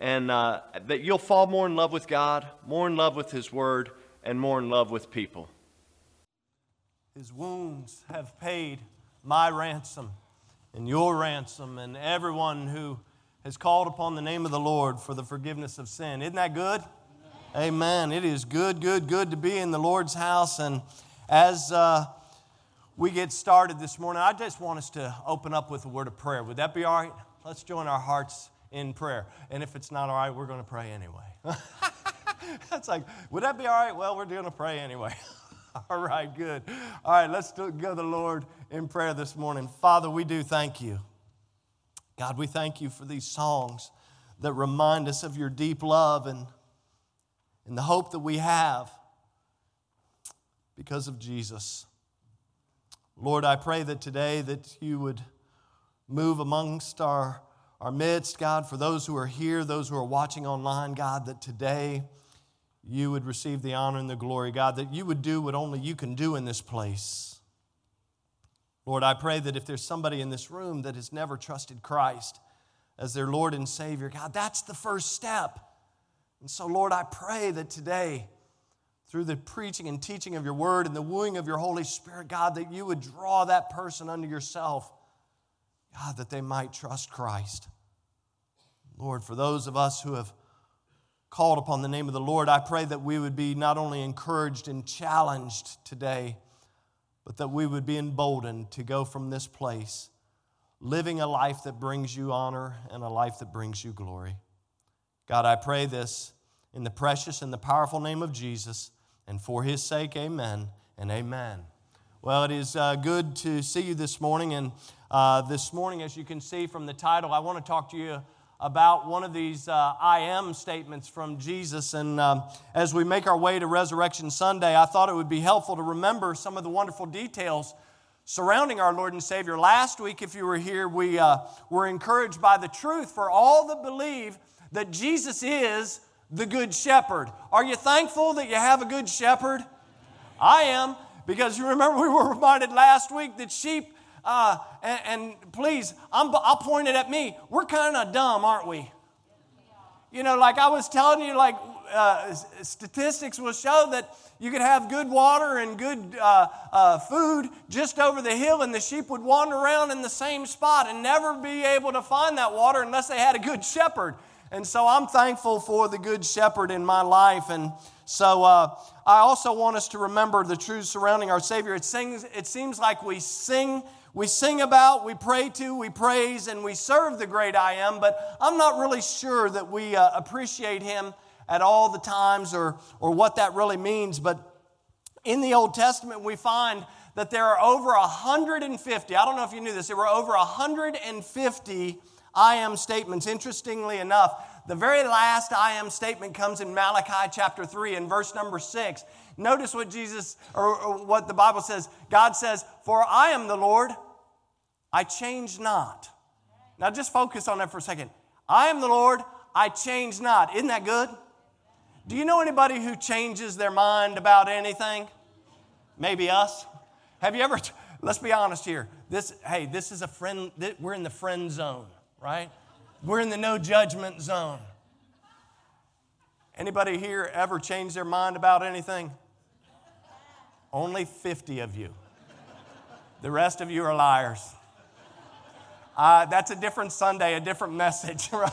and uh, that you'll fall more in love with God, more in love with His Word, and more in love with people. His wounds have paid my ransom and your ransom, and everyone who has called upon the name of the Lord for the forgiveness of sin. Isn't that good? Amen. Amen. It is good, good, good to be in the Lord's house. And as uh, we get started this morning, I just want us to open up with a word of prayer. Would that be all right? Let's join our hearts in prayer. And if it's not all right, we're going to pray anyway. That's like, would that be all right? Well, we're going to pray anyway. all right, good. All right, let's go to the Lord in prayer this morning. Father, we do thank you. God, we thank you for these songs that remind us of your deep love and, and the hope that we have because of Jesus. Lord, I pray that today that you would move amongst our our midst, God, for those who are here, those who are watching online, God, that today you would receive the honor and the glory, God, that you would do what only you can do in this place. Lord, I pray that if there's somebody in this room that has never trusted Christ as their Lord and Savior, God, that's the first step. And so, Lord, I pray that today, through the preaching and teaching of your word and the wooing of your Holy Spirit, God, that you would draw that person unto yourself God, that they might trust Christ. Lord, for those of us who have called upon the name of the Lord, I pray that we would be not only encouraged and challenged today, but that we would be emboldened to go from this place living a life that brings you honor and a life that brings you glory. God, I pray this in the precious and the powerful name of Jesus, and for his sake, amen and amen. Well, it is uh, good to see you this morning. And uh, this morning, as you can see from the title, I want to talk to you about one of these uh, I am statements from Jesus. And um, as we make our way to Resurrection Sunday, I thought it would be helpful to remember some of the wonderful details surrounding our Lord and Savior. Last week, if you were here, we uh, were encouraged by the truth for all that believe that Jesus is the Good Shepherd. Are you thankful that you have a Good Shepherd? I am. Because you remember we were reminded last week that sheep, uh, and, and, please, I'm, I'll point it at me. We're kind of dumb, aren't we? You know, like I was telling you, like uh, statistics will show that you could have good water and good uh, uh, food just over the hill, and the sheep would wander around in the same spot and never be able to find that water unless they had a good shepherd. And so I'm thankful for the good shepherd in my life. And so uh, I also want us to remember the truths surrounding our Savior. It, sings, it seems like we sing, we sing about, we pray to, we praise, and we serve the great I am, but I'm not really sure that we uh, appreciate Him at all the times or, or what that really means. But in the Old Testament, we find that there are over 150, I don't know if you knew this, there were over 150 I am statements. Interestingly enough, the very last I am statement comes in Malachi chapter 3 and verse number 6. Notice what Jesus, or, what the Bible says. God says, For I am the Lord, I change not. Now just focus on that for a second. I am the Lord, I change not. Isn't that good? Do you know anybody who changes their mind about anything? Maybe us. Have you ever, let's be honest here. This, hey, this is a friend, we're in the friend zone, right? We're in the no judgment zone. Anybody here ever change their mind about anything? Only 50 of you. The rest of you are liars. Uh, that's a different Sunday, a different message, right?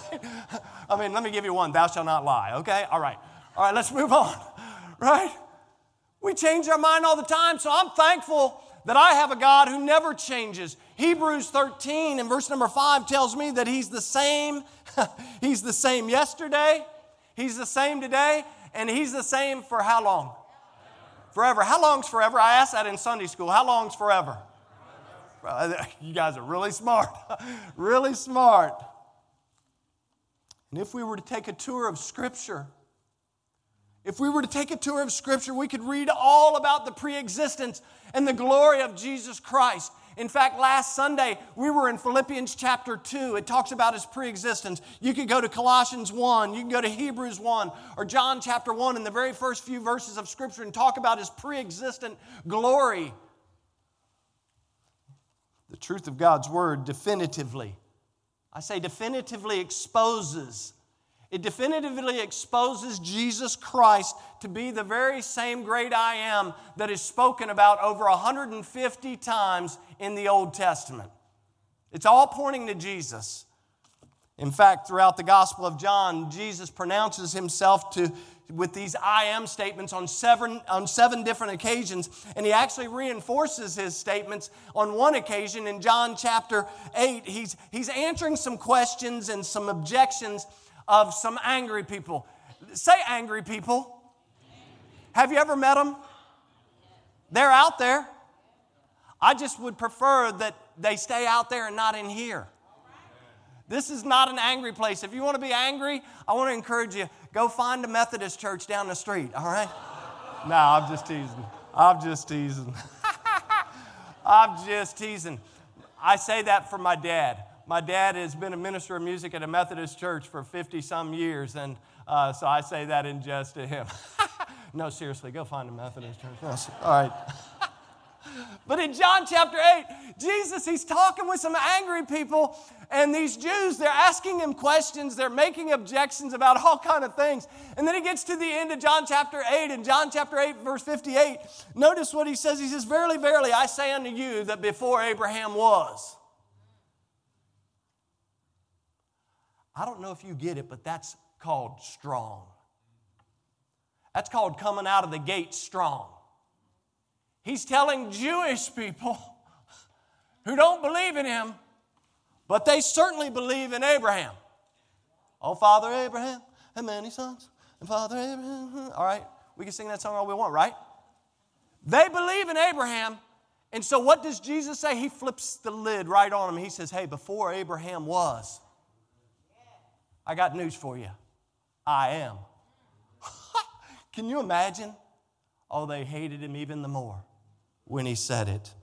I mean, let me give you one. Thou shalt not lie, okay? All right. All right, let's move on, right? We change our mind all the time, so I'm thankful that I have a God who never changes. Hebrews 13 and verse number 5 tells me that He's the same. he's the same yesterday, He's the same today, and He's the same for how long? Forever. How long's forever? I asked that in Sunday school. How long's forever? You guys are really smart. really smart. And if we were to take a tour of Scripture, If we were to take a tour of Scripture, we could read all about the pre existence and the glory of Jesus Christ. In fact, last Sunday, we were in Philippians chapter 2. It talks about his pre existence. You could go to Colossians 1, you can go to Hebrews 1, or John chapter 1 in the very first few verses of Scripture and talk about his pre existent glory. The truth of God's Word definitively, I say definitively exposes it definitively exposes Jesus Christ to be the very same great I am that is spoken about over 150 times in the Old Testament. It's all pointing to Jesus. In fact, throughout the Gospel of John, Jesus pronounces himself to, with these I am statements on seven, on seven different occasions, and he actually reinforces his statements on one occasion in John chapter 8. He's, he's answering some questions and some objections of some angry people. Say angry people. Have you ever met them? They're out there. I just would prefer that they stay out there and not in here. This is not an angry place. If you want to be angry, I want to encourage you go find a Methodist church down the street, all right? no, I'm just teasing. I'm just teasing. I'm just teasing. I say that for my dad my dad has been a minister of music at a Methodist church for 50 some years, and uh, so I say that in jest to him. no, seriously, go find a Methodist church. No, all right. but in John chapter 8, Jesus, he's talking with some angry people, and these Jews, they're asking him questions, they're making objections about all kind of things. And then he gets to the end of John chapter 8, and John chapter 8, verse 58, notice what he says. He says, Verily, verily, I say unto you that before Abraham was, I don't know if you get it, but that's called strong. That's called coming out of the gate strong. He's telling Jewish people who don't believe in him, but they certainly believe in Abraham. Oh, Father Abraham had many sons, and Father Abraham. All right, we can sing that song all we want, right? They believe in Abraham, and so what does Jesus say? He flips the lid right on him. He says, Hey, before Abraham was, I got news for you. I am. Can you imagine? Oh, they hated him even the more when he said it.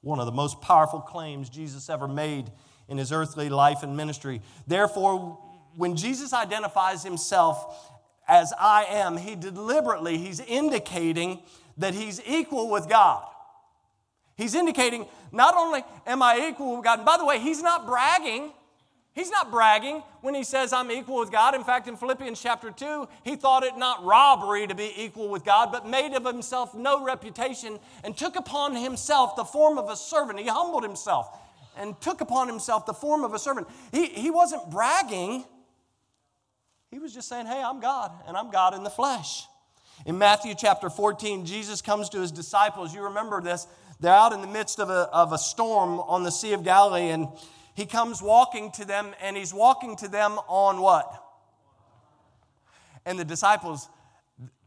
One of the most powerful claims Jesus ever made in his earthly life and ministry. Therefore, when Jesus identifies himself as I am, he deliberately, he's indicating that he's equal with God. He's indicating not only am I equal with God, and by the way, he's not bragging. He's not bragging when he says, I'm equal with God. In fact, in Philippians chapter 2, he thought it not robbery to be equal with God, but made of himself no reputation and took upon himself the form of a servant. He humbled himself and took upon himself the form of a servant. He, he wasn't bragging, he was just saying, Hey, I'm God, and I'm God in the flesh. In Matthew chapter 14, Jesus comes to his disciples. You remember this. They're out in the midst of a, of a storm on the Sea of Galilee, and he comes walking to them, and he's walking to them on what? And the disciples,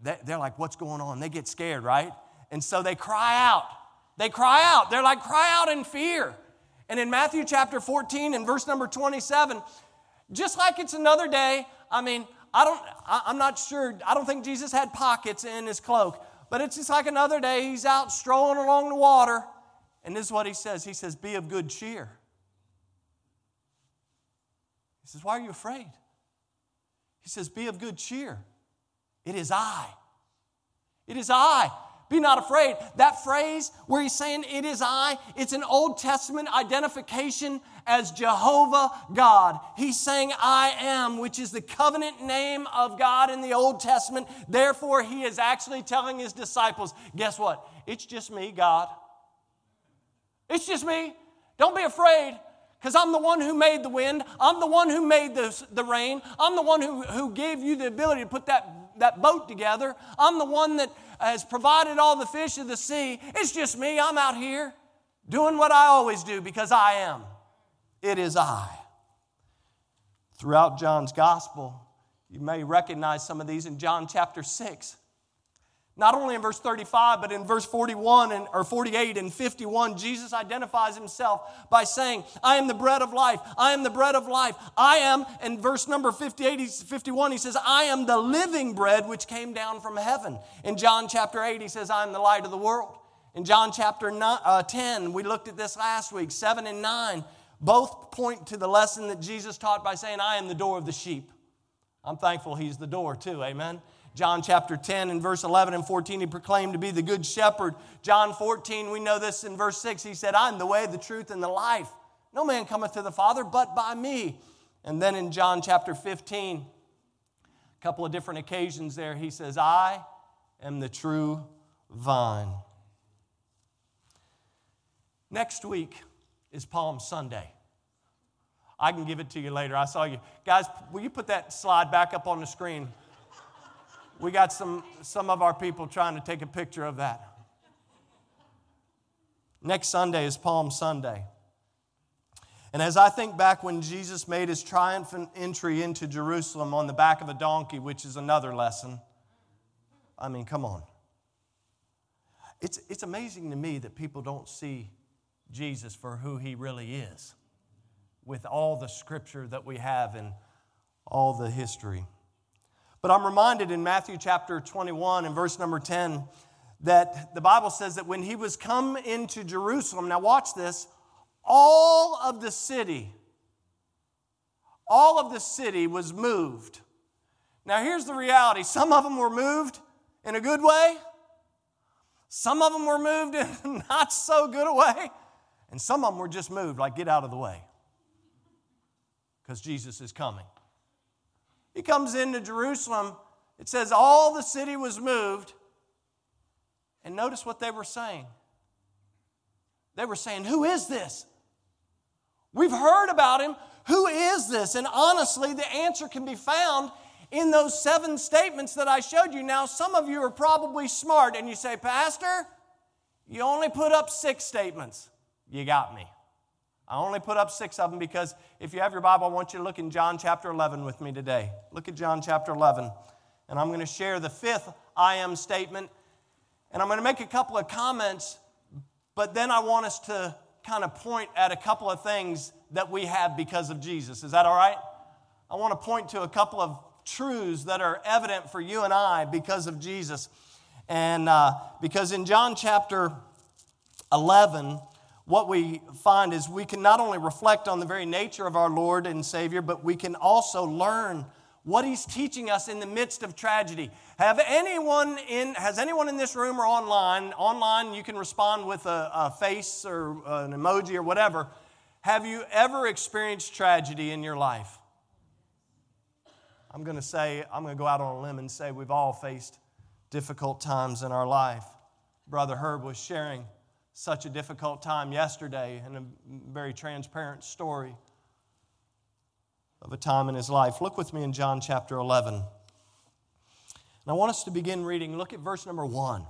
they're like, What's going on? They get scared, right? And so they cry out. They cry out. They're like, Cry out in fear. And in Matthew chapter 14 and verse number 27, just like it's another day, I mean, I don't, I'm not sure, I don't think Jesus had pockets in his cloak, but it's just like another day. He's out strolling along the water. And this is what he says He says, Be of good cheer. He says, Why are you afraid? He says, Be of good cheer. It is I. It is I. Be not afraid. That phrase where he's saying, It is I, it's an Old Testament identification as Jehovah God. He's saying, I am, which is the covenant name of God in the Old Testament. Therefore, he is actually telling his disciples, Guess what? It's just me, God. It's just me. Don't be afraid because I'm the one who made the wind. I'm the one who made the, the rain. I'm the one who, who gave you the ability to put that, that boat together. I'm the one that has provided all the fish of the sea. It's just me. I'm out here doing what I always do because I am. It is I. Throughout John's gospel, you may recognize some of these in John chapter 6. Not only in verse 35, but in verse 41 and, or 48 and 51, Jesus identifies himself by saying, I am the bread of life. I am the bread of life. I am, in verse number 58, 51, he says, I am the living bread which came down from heaven. In John chapter 8, he says, I am the light of the world. In John chapter nine, uh, 10, we looked at this last week, 7 and 9, both point to the lesson that Jesus taught by saying, I am the door of the sheep. I'm thankful he's the door too, amen. John chapter 10 and verse 11 and 14, he proclaimed to be the good shepherd. John 14, we know this in verse 6, he said, I'm the way, the truth, and the life. No man cometh to the Father but by me. And then in John chapter 15, a couple of different occasions there, he says, I am the true vine. Next week is Palm Sunday. I can give it to you later. I saw you. Guys, will you put that slide back up on the screen? We got some, some of our people trying to take a picture of that. Next Sunday is Palm Sunday. And as I think back when Jesus made his triumphant entry into Jerusalem on the back of a donkey, which is another lesson, I mean, come on. It's, it's amazing to me that people don't see Jesus for who he really is with all the scripture that we have and all the history. But I'm reminded in Matthew chapter 21 and verse number 10 that the Bible says that when he was come into Jerusalem, now watch this, all of the city, all of the city was moved. Now here's the reality some of them were moved in a good way, some of them were moved in not so good a way, and some of them were just moved like, get out of the way because Jesus is coming. He comes into Jerusalem. It says all the city was moved. And notice what they were saying. They were saying, Who is this? We've heard about him. Who is this? And honestly, the answer can be found in those seven statements that I showed you. Now, some of you are probably smart and you say, Pastor, you only put up six statements. You got me. I only put up six of them because if you have your Bible, I want you to look in John chapter 11 with me today. Look at John chapter 11. And I'm going to share the fifth I am statement. And I'm going to make a couple of comments, but then I want us to kind of point at a couple of things that we have because of Jesus. Is that all right? I want to point to a couple of truths that are evident for you and I because of Jesus. And uh, because in John chapter 11, what we find is we can not only reflect on the very nature of our Lord and Savior, but we can also learn what he's teaching us in the midst of tragedy. Have anyone in, has anyone in this room or online, online you can respond with a, a face or an emoji or whatever. Have you ever experienced tragedy in your life? I'm going to say, I'm going to go out on a limb and say we've all faced difficult times in our life. Brother Herb was sharing such a difficult time yesterday and a very transparent story of a time in his life. Look with me in John chapter 11. And I want us to begin reading. Look at verse number 1.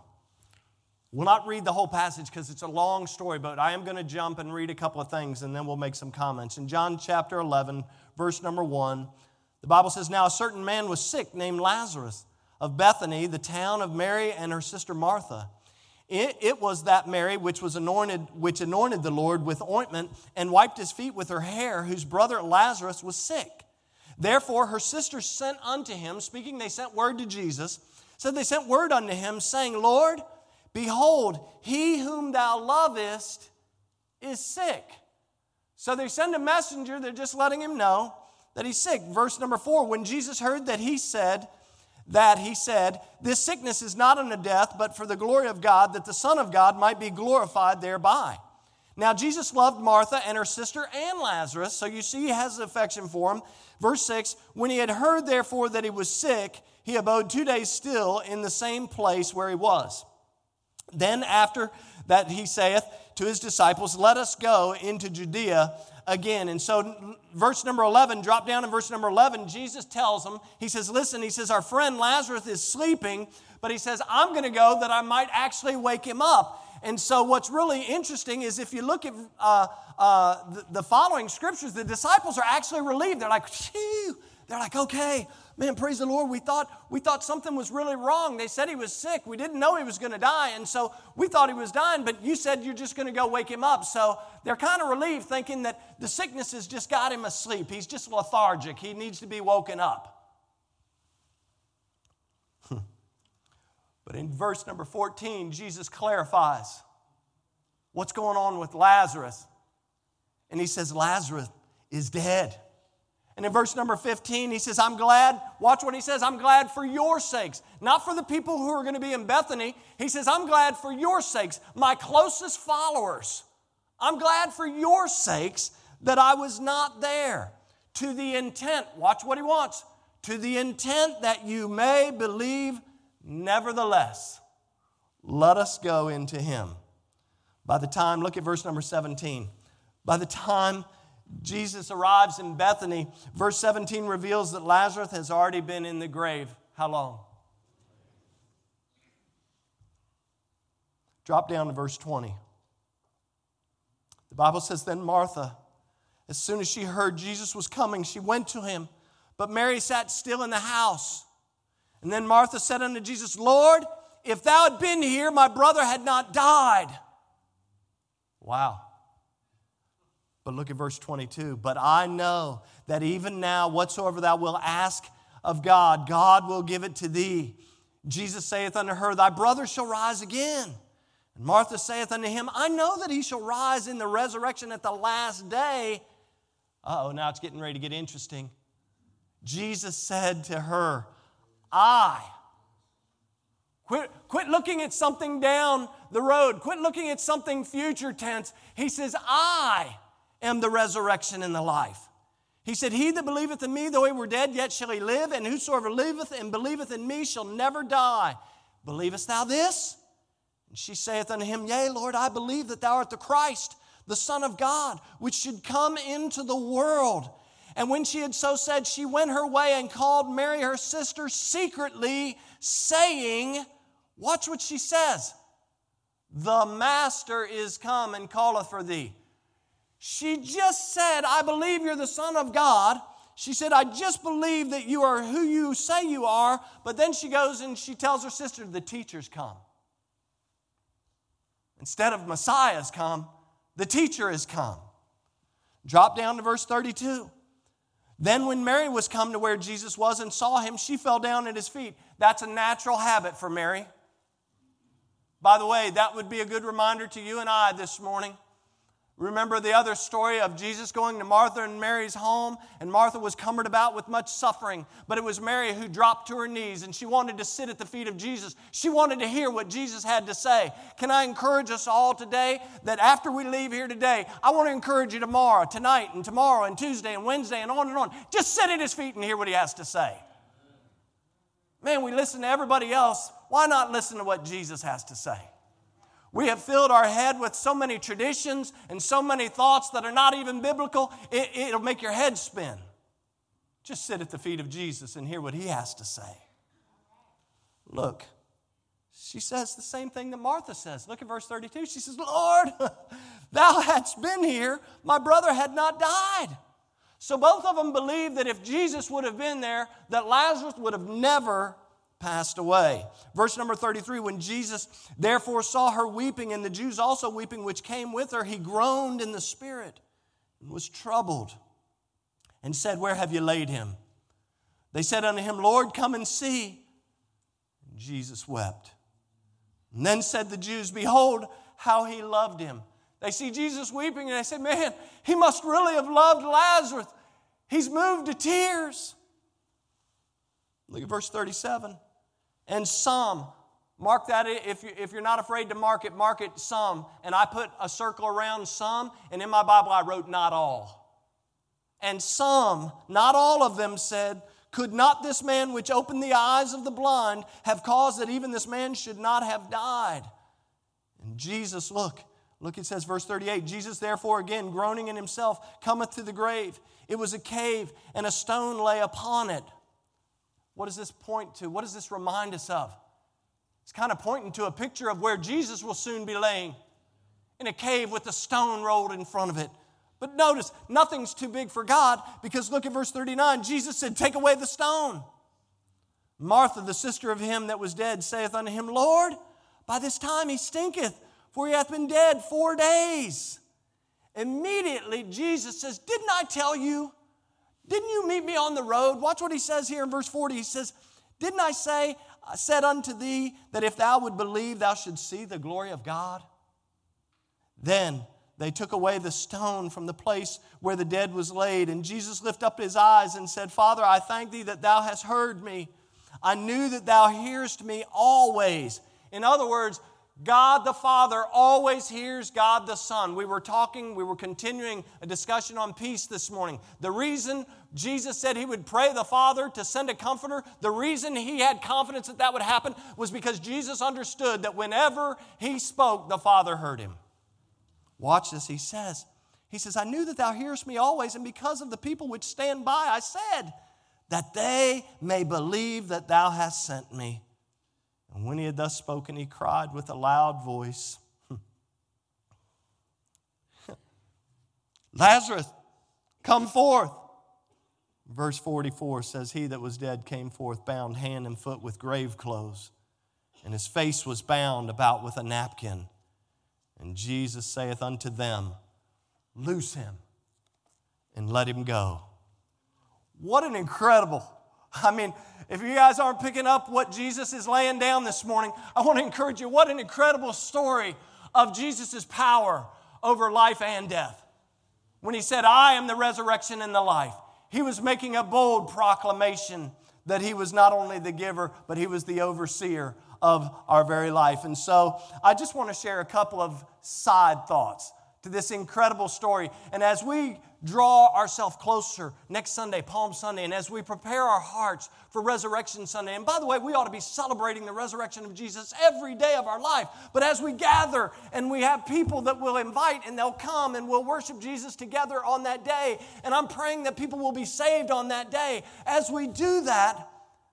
We'll not read the whole passage because it's a long story, but I am going to jump and read a couple of things and then we'll make some comments. In John chapter 11, verse number 1, the Bible says, Now a certain man was sick named Lazarus of Bethany, the town of Mary and her sister Martha. It, it, was that Mary which was anointed, which anointed the Lord with ointment and wiped his feet with her hair, whose brother Lazarus was sick. Therefore her sisters sent unto him, speaking, they sent word to Jesus, said they sent word unto him, saying, Lord, behold, he whom thou lovest is sick. So they send a messenger, they're just letting him know that he's sick. Verse number four, when Jesus heard that he said, that he said, This sickness is not unto death, but for the glory of God, that the Son of God might be glorified thereby. Now, Jesus loved Martha and her sister and Lazarus, so you see he has affection for him. Verse 6 When he had heard, therefore, that he was sick, he abode two days still in the same place where he was. Then, after that, he saith to his disciples, Let us go into Judea again. And so, verse number 11, drop down in verse number 11, Jesus tells them, He says, Listen, He says, Our friend Lazarus is sleeping, but He says, I'm going to go that I might actually wake him up. And so, what's really interesting is if you look at uh, uh, the, the, following scriptures, the disciples are actually relieved. They're like, Phew, they're like, okay, man, praise the Lord. We thought, we thought something was really wrong. They said he was sick. We didn't know he was going to die. And so we thought he was dying, but you said you're just going to go wake him up. So they're kind of relieved thinking that the sickness has just got him asleep. He's just lethargic. He needs to be woken up. but in verse number 14, Jesus clarifies what's going on with Lazarus. And he says, Lazarus is dead. And in verse number 15, he says, I'm glad. Watch what he says. I'm glad for your sakes. Not for the people who are going to be in Bethany. He says, I'm glad for your sakes, my closest followers. I'm glad for your sakes that I was not there. To the intent, watch what he wants, to the intent that you may believe, nevertheless, let us go into him. By the time, look at verse number 17. By the time Jesus arrives in Bethany, verse 17 reveals that Lazarus has already been in the grave. How long? Drop down to verse 20. The Bible says, Then Martha, as soon as she heard Jesus was coming, she went to him, but Mary sat still in the house. And then Martha said unto Jesus, Lord, if thou had been here, my brother had not died. Wow. But look at verse 22. But I know that even now, whatsoever thou wilt ask of God, God will give it to thee. Jesus saith unto her, Thy brother shall rise again. And Martha saith unto him, I know that he shall rise in the resurrection at the last day. Oh, now it's getting ready to get interesting. Jesus said to her, I. Quit, quit looking at something down the road. Quit looking at something future tense. He says, I am the resurrection and the life. He said, He that believeth in me, though he were dead, yet shall he live, and whosoever liveth and believeth in me shall never die. Believest thou this? And she saith unto him, Yea, Lord, I believe that thou art the Christ, the Son of God, which should come into the world. And when she had so said, she went her way and called Mary, her sister, secretly, saying, Watch what she says. The Master is come and calleth for thee. She just said, I believe you're the Son of God. She said, I just believe that you are who you say you are. But then she goes and she tells her sister, The teacher's come. Instead of Messiah's come, the teacher has come. Drop down to verse 32. Then, when Mary was come to where Jesus was and saw him, she fell down at his feet. That's a natural habit for Mary. By the way, that would be a good reminder to you and I this morning Remember the other story of Jesus going to Martha and Mary's home, and Martha was cumbered about with much suffering, but it was Mary who dropped to her knees and she wanted to sit at the feet of Jesus. She wanted to hear what Jesus had to say. Can I encourage us all today that after we leave here today, I want to encourage you tomorrow, tonight, and tomorrow, and Tuesday, and Wednesday, and on and on. Just sit at his feet and hear what he has to say. Man, we listen to everybody else. Why not listen to what Jesus has to say? We have filled our head with so many traditions and so many thoughts that are not even biblical, it, will make your head spin. Just sit at the feet of Jesus and hear what he has to say. Look, she says the same thing that Martha says. Look at verse 32. She says, Lord, thou hadst been here, my brother had not died. So both of them believed that if Jesus would have been there, that Lazarus would have never passed away. Verse number 33 When Jesus therefore saw her weeping, and the Jews also weeping, which came with her, he groaned in the spirit and was troubled and said, Where have you laid him? They said unto him, Lord, come and see. And Jesus wept. And then said the Jews, Behold, how he loved him. They see Jesus weeping and they say, Man, he must really have loved Lazarus. He's moved to tears. Look at verse 37 and some. Mark that if, you, if you're not afraid to mark it, mark it some. And I put a circle around some, and in my Bible I wrote not all. And some, not all of them, said, Could not this man which opened the eyes of the blind have caused that even this man should not have died? And Jesus, look, look, it says, verse 38 Jesus, therefore, again, groaning in himself, cometh to the grave. It was a cave, and a stone lay upon it. What does this point to? What does this remind us of? It's kind of pointing to a picture of where Jesus will soon be laying in a cave with a stone rolled in front of it. But notice, nothing's too big for God because look at verse 39. Jesus said, Take away the stone. Martha, the sister of him that was dead, saith unto him, Lord, by this time he stinketh, for he hath been dead four days. Immediately, Jesus says, Didn't I tell you? Didn't you meet me on the road? Watch what he says here in verse 40. He says, Didn't I say, I said unto thee that if thou would believe, thou should see the glory of God? Then they took away the stone from the place where the dead was laid. And Jesus lifted up his eyes and said, Father, I thank thee that thou hast heard me. I knew that thou hearest me always. In other words, God the Father always hears God the Son. We were talking, we were continuing a discussion on peace this morning. The reason Jesus said he would pray the Father to send a comforter, the reason he had confidence that that would happen was because Jesus understood that whenever he spoke, the Father heard him. Watch this, he says. He says, I knew that thou hearest me always, and because of the people which stand by, I said, that they may believe that thou hast sent me. And when he had thus spoken, he cried with a loud voice, hmm. Lazarus, come forth. Verse 44 says, He that was dead came forth, bound hand and foot with grave clothes, and his face was bound about with a napkin. And Jesus saith unto them, Loose him and let him go. What an incredible, I mean, if you guys aren't picking up what Jesus is laying down this morning, I want to encourage you. What an incredible story of Jesus' power over life and death. When he said, I am the resurrection and the life, he was making a bold proclamation that he was not only the giver, but he was the overseer of our very life. And so I just want to share a couple of side thoughts to this incredible story. And as we draw ourselves closer next Sunday, Palm Sunday, and as we prepare our hearts for Resurrection Sunday, and by the way, we ought to be celebrating the resurrection of Jesus every day of our life. But as we gather and we have people that will invite and they'll come and we'll worship Jesus together on that day, and I'm praying that people will be saved on that day. As we do that,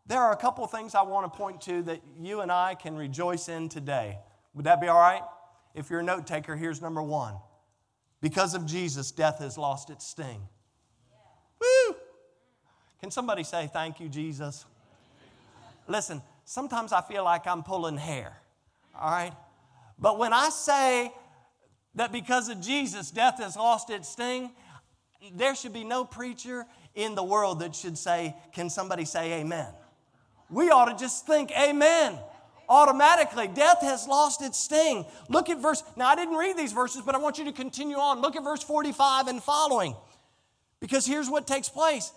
there are a couple things I want to point to that you and I can rejoice in today. Would that be all right? If you're a note taker, here's number one. Because of Jesus, death has lost its sting. Woo! Can somebody say, Thank you, Jesus? Listen, sometimes I feel like I'm pulling hair, all right? But when I say that because of Jesus, death has lost its sting, there should be no preacher in the world that should say, Can somebody say amen? we ought to just think, Amen. Automatically, death has lost its sting. Look at verse, now I didn't read these verses, but I want you to continue on. Look at verse 45 and following. Because here's what takes place.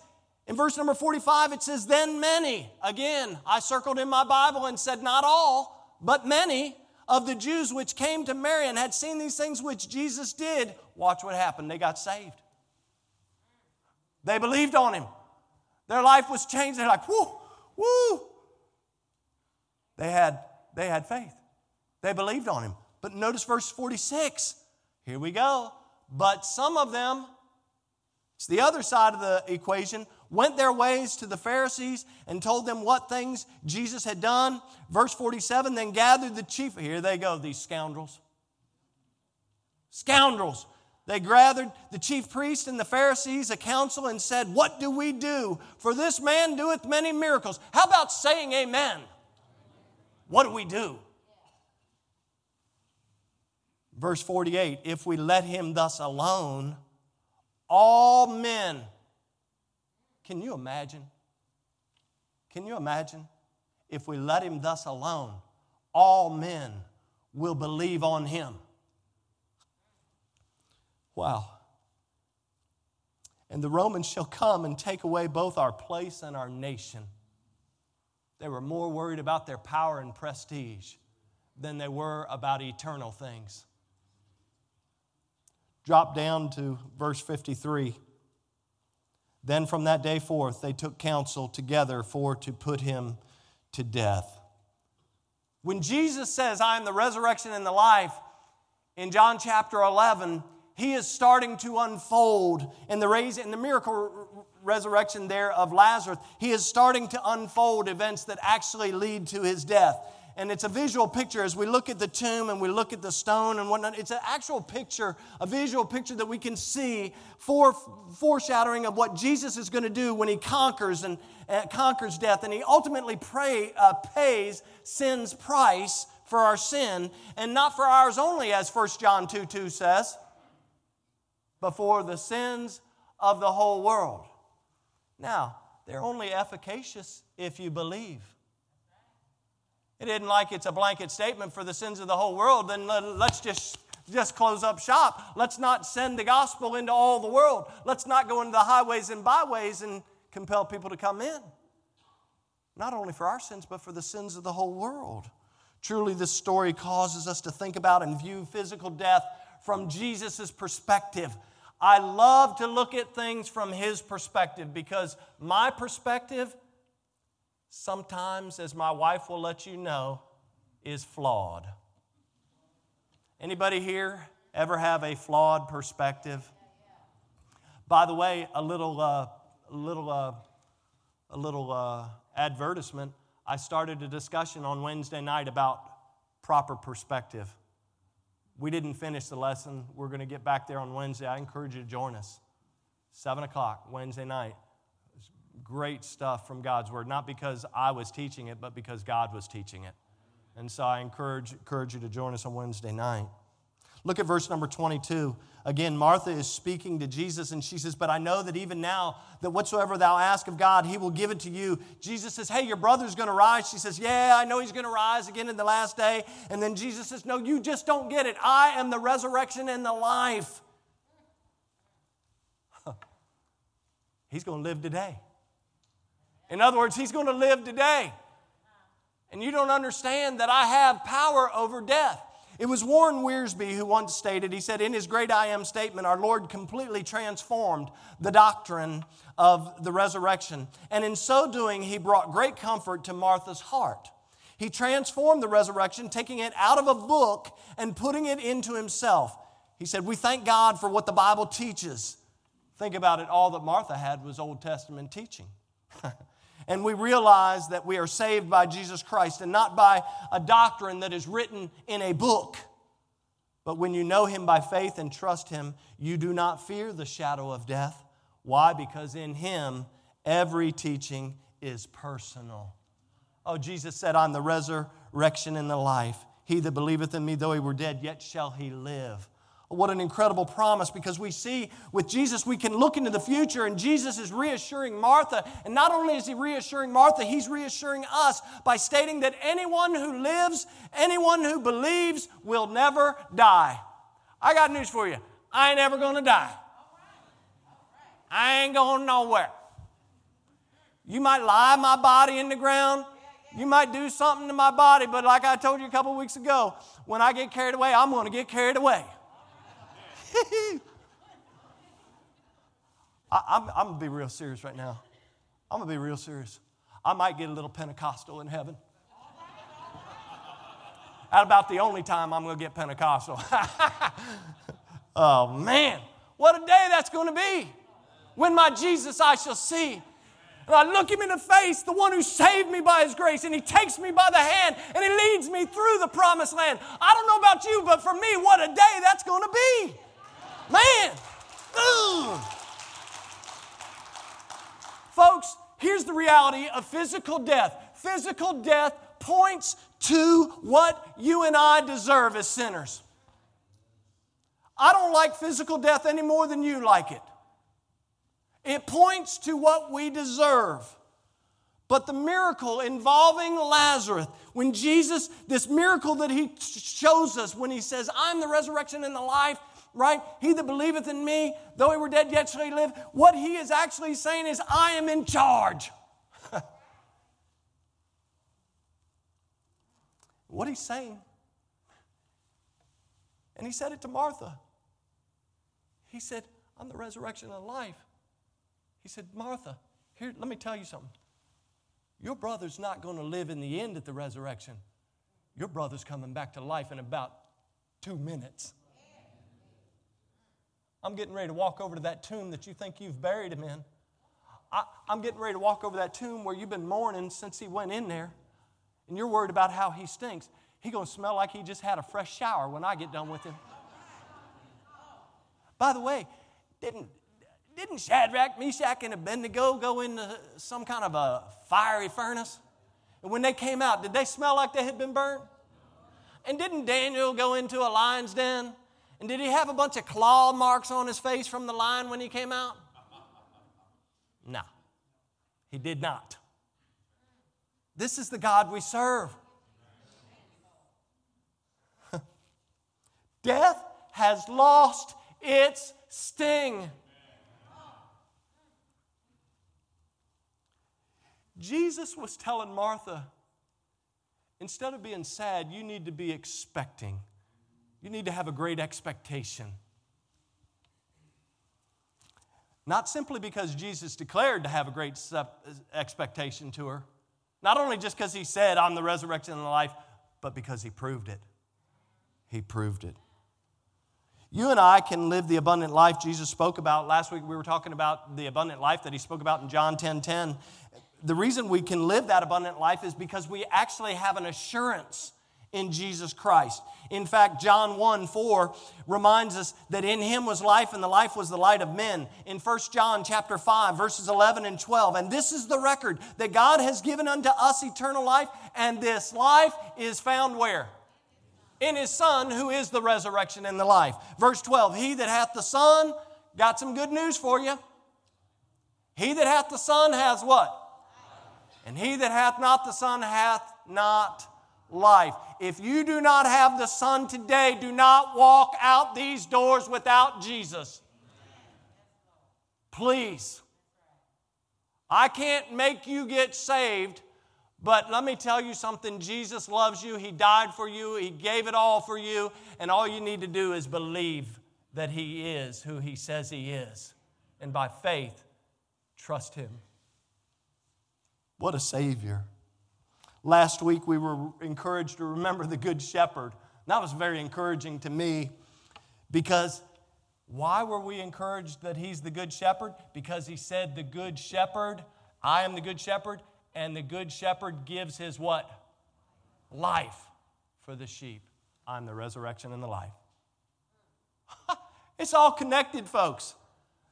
In verse number 45, it says, Then many, again, I circled in my Bible and said, Not all, but many of the Jews which came to Mary and had seen these things which Jesus did, watch what happened. They got saved. They believed on him. Their life was changed. They're like, whoo, Woo! They had, they had faith. They believed on him. But notice verse 46. Here we go. But some of them, it's the other side of the equation, went their ways to the Pharisees and told them what things Jesus had done. Verse 47 then gathered the chief. Here they go, these scoundrels. Scoundrels. They gathered the chief priests and the Pharisees a council and said, What do we do? For this man doeth many miracles. How about saying amen? What do we do? Verse 48 If we let him thus alone, all men, can you imagine? Can you imagine? If we let him thus alone, all men will believe on him. Wow. And the Romans shall come and take away both our place and our nation. They were more worried about their power and prestige than they were about eternal things. Drop down to verse 53. Then from that day forth they took counsel together for to put him to death. When Jesus says, I am the resurrection and the life, in John chapter 11, he is starting to unfold in the raise in the miracle resurrection there of Lazarus. He is starting to unfold events that actually lead to his death. and it's a visual picture as we look at the tomb and we look at the stone and whatnot. It's an actual picture, a visual picture that we can see for foreshadowing of what Jesus is going to do when he conquers and uh, conquers death, and he ultimately pray, uh, pays sin's price for our sin, and not for ours only, as 1 John 2 2 says, but for the sins of the whole world. Now, they're only efficacious if you believe. It isn't like it's a blanket statement for the sins of the whole world, then let's just just close up shop. Let's not send the gospel into all the world. Let's not go into the highways and byways and compel people to come in. Not only for our sins, but for the sins of the whole world. Truly, this story causes us to think about and view physical death from Jesus' perspective. I love to look at things from his perspective because my perspective sometimes, as my wife will let you know, is flawed. Anybody here ever have a flawed perspective? By the way, a little, uh, little, uh, a little uh, advertisement. I started a discussion on Wednesday night about proper perspective. We didn't finish the lesson. We're going to get back there on Wednesday. I encourage you to join us. 7 o'clock, Wednesday night great stuff from God's Word, not because I was teaching it, but because God was teaching it. And so I encourage, encourage you to join us on Wednesday night. Look at verse number 22. Again, Martha is speaking to Jesus, and she says, But I know that even now, that whatsoever thou ask of God, he will give it to you. Jesus says, Hey, your brother's going to rise. She says, Yeah, I know he's going to rise again in the last day. And then Jesus says, No, you just don't get it. I am the resurrection and the life. He's going to live today. In other words, he's going to live today. And you don't understand that I have power over death. It was Warren Wiersbe who once stated, he said, in his great I am statement, our Lord completely transformed the doctrine of the resurrection. And in so doing, he brought great comfort to Martha's heart. He transformed the resurrection, taking it out of a book and putting it into himself. He said, We thank God for what the Bible teaches. Think about it, all that Martha had was Old Testament teaching. and we realize that we are saved by Jesus Christ and not by a doctrine that is written in a book. But when you know Him by faith and trust Him, you do not fear the shadow of death. Why? Because in Him, every teaching is personal. Oh, Jesus said, I'm the resurrection and the life. He that believeth in me, though he were dead, yet shall he live. What an incredible promise because we see with Jesus, we can look into the future, and Jesus is reassuring Martha. And not only is he reassuring Martha, he's reassuring us by stating that anyone who lives, anyone who believes, will never die. I got news for you I ain't ever gonna die. I ain't going nowhere. You might lie my body in the ground. You might do something to my body, but like I told you a couple weeks ago, when I get carried away, I'm going to get carried away. I, I'm, I'm going to be real serious right now. I'm going to be real serious. I might get a little Pentecostal in heaven. That's about the only time I'm going to get Pentecostal. oh, man. What a day that's going to be. When my Jesus I shall see. And I look him in the face, the one who saved me by his grace, and he takes me by the hand and he leads me through the promised land. I don't know about you, but for me, what a day that's going to be. Man! Ugh. Folks, here's the reality of physical death. Physical death points to what you and I deserve as sinners. I don't like physical death any more than you like it. It points to what we deserve. But the miracle involving Lazarus, when Jesus, this miracle that he shows us when he says, I'm the resurrection and the life, right? He that believeth in me, though he were dead, yet shall he live. What he is actually saying is, I am in charge. what he's saying, and he said it to Martha. He said, I'm the resurrection and life. He said, Martha, here, let me tell you something. Your brother's not going to live in the end at the resurrection. Your brother's coming back to life in about two minutes. I'm getting ready to walk over to that tomb that you think you've buried him in. I, am getting ready to walk over that tomb where you've been mourning since he went in there. and you're worried about how he stinks, he to smell like he just had a fresh shower when I get done with him. By the way, didn't, didn't Shadrach, Meshach, and Abednego go into some kind of a fiery furnace? And when they came out, did they smell like they had been burned? And didn't Daniel go into a lion's den? And did he have a bunch of claw marks on his face from the lion when he came out? No, he did not. This is the God we serve. Death has lost its sting. Jesus was telling Martha, instead of being sad, you need to be expecting. You need to have a great expectation. Not simply because Jesus declared to have a great expectation to her, not only just because he said, I'm the resurrection and the life, but because he proved it. He proved it. You and I can live the abundant life Jesus spoke about. Last week we were talking about the abundant life that he spoke about in John 10 10 the reason we can live that abundant life is because we actually have an assurance in Jesus Christ. In fact, John 1 4 reminds us that in him was life and the life was the light of men. In 1 John chapter 5 verses 11 and 12, and this is the record that God has given unto us eternal life and this life is found where? In his son who is the resurrection and the life. Verse 12, he that hath the son got some good news for you. He that hath the son has what? And he that hath not the Son hath not life. If you do not have the Son today, do not walk out these doors without Jesus. Please. I can't make you get saved, but let me tell you something Jesus loves you. He died for you, He gave it all for you, and all you need to do is believe that He is who He says He is. And by faith, trust Him. What a Savior. Last week we were encouraged to remember the Good Shepherd. That was very encouraging to me because why were we encouraged that He's the Good Shepherd? Because He said, The Good Shepherd, I am the Good Shepherd, and the Good Shepherd gives His what? Life for the sheep. I'm the resurrection and the life. it's all connected, folks.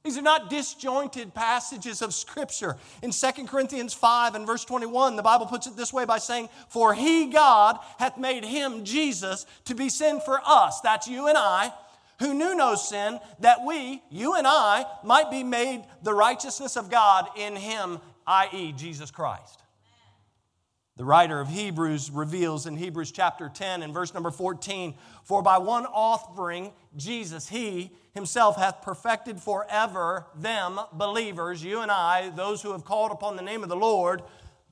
These are not disjointed passages of Scripture. In 2 Corinthians 5 and verse 21, the Bible puts it this way by saying, For he, God, hath made him, Jesus, to be sin for us, that's you and I, who knew no sin, that we, you and I, might be made the righteousness of God in him, i.e., Jesus Christ. The writer of Hebrews reveals in Hebrews chapter 10 and verse number 14 For by one offering, Jesus, he himself hath perfected forever them, believers, you and I, those who have called upon the name of the Lord,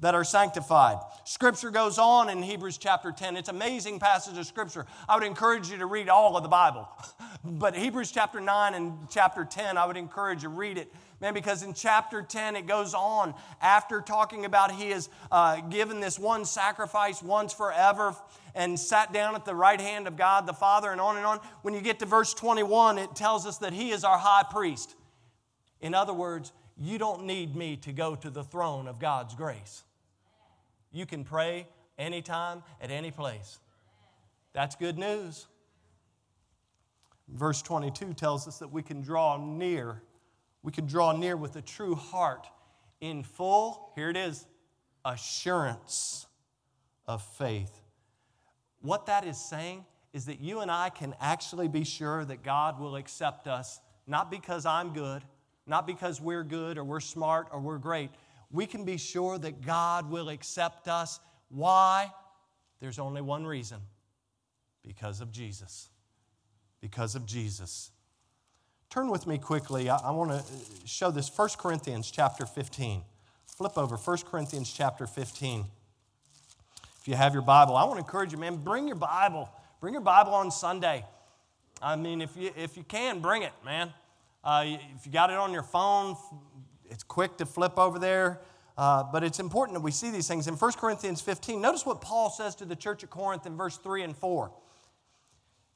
that are sanctified. Scripture goes on in Hebrews chapter 10. It's amazing passage of Scripture. I would encourage you to read all of the Bible. but Hebrews chapter 9 and chapter 10, I would encourage you to read it Man, because in chapter 10 it goes on after talking about he has uh, given this one sacrifice once forever and sat down at the right hand of God the Father and on and on. When you get to verse 21, it tells us that he is our high priest. In other words, you don't need me to go to the throne of God's grace. You can pray anytime, at any place. That's good news. Verse 22 tells us that we can draw near we can draw near with a true heart in full, here it is, assurance of faith. What that is saying is that you and I can actually be sure that God will accept us, not because I'm good, not because we're good or we're smart or we're great. We can be sure that God will accept us. Why? There's only one reason because of Jesus. Because of Jesus. Turn with me quickly. I, I want to uh, show this 1 Corinthians chapter 15. Flip over 1 Corinthians chapter 15. You have your Bible, I want to encourage you, man, bring your Bible. Bring your Bible on Sunday. I mean, if you, if you can, bring it, man. Uh, if you got it on your phone, it's quick to flip over there. Uh, but it's important that we see these things. In 1 Corinthians 15, notice what Paul says to the church at Corinth in verse 3 and 4.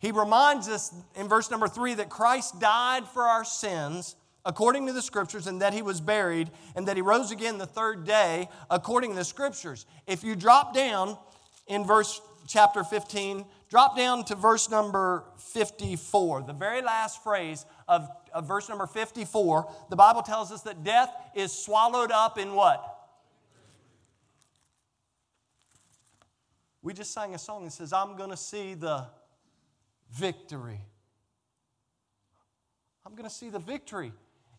He reminds us in verse number three that Christ died for our sins according to the scriptures and that he was buried and that he rose again the third day according to the scriptures. If you drop down in verse chapter 15. Drop down to verse number 54, the very last phrase of, of verse number 54. The Bible tells us that death is swallowed up in what? We just sang a song that says, I'm going to see the victory. I'm going to see the victory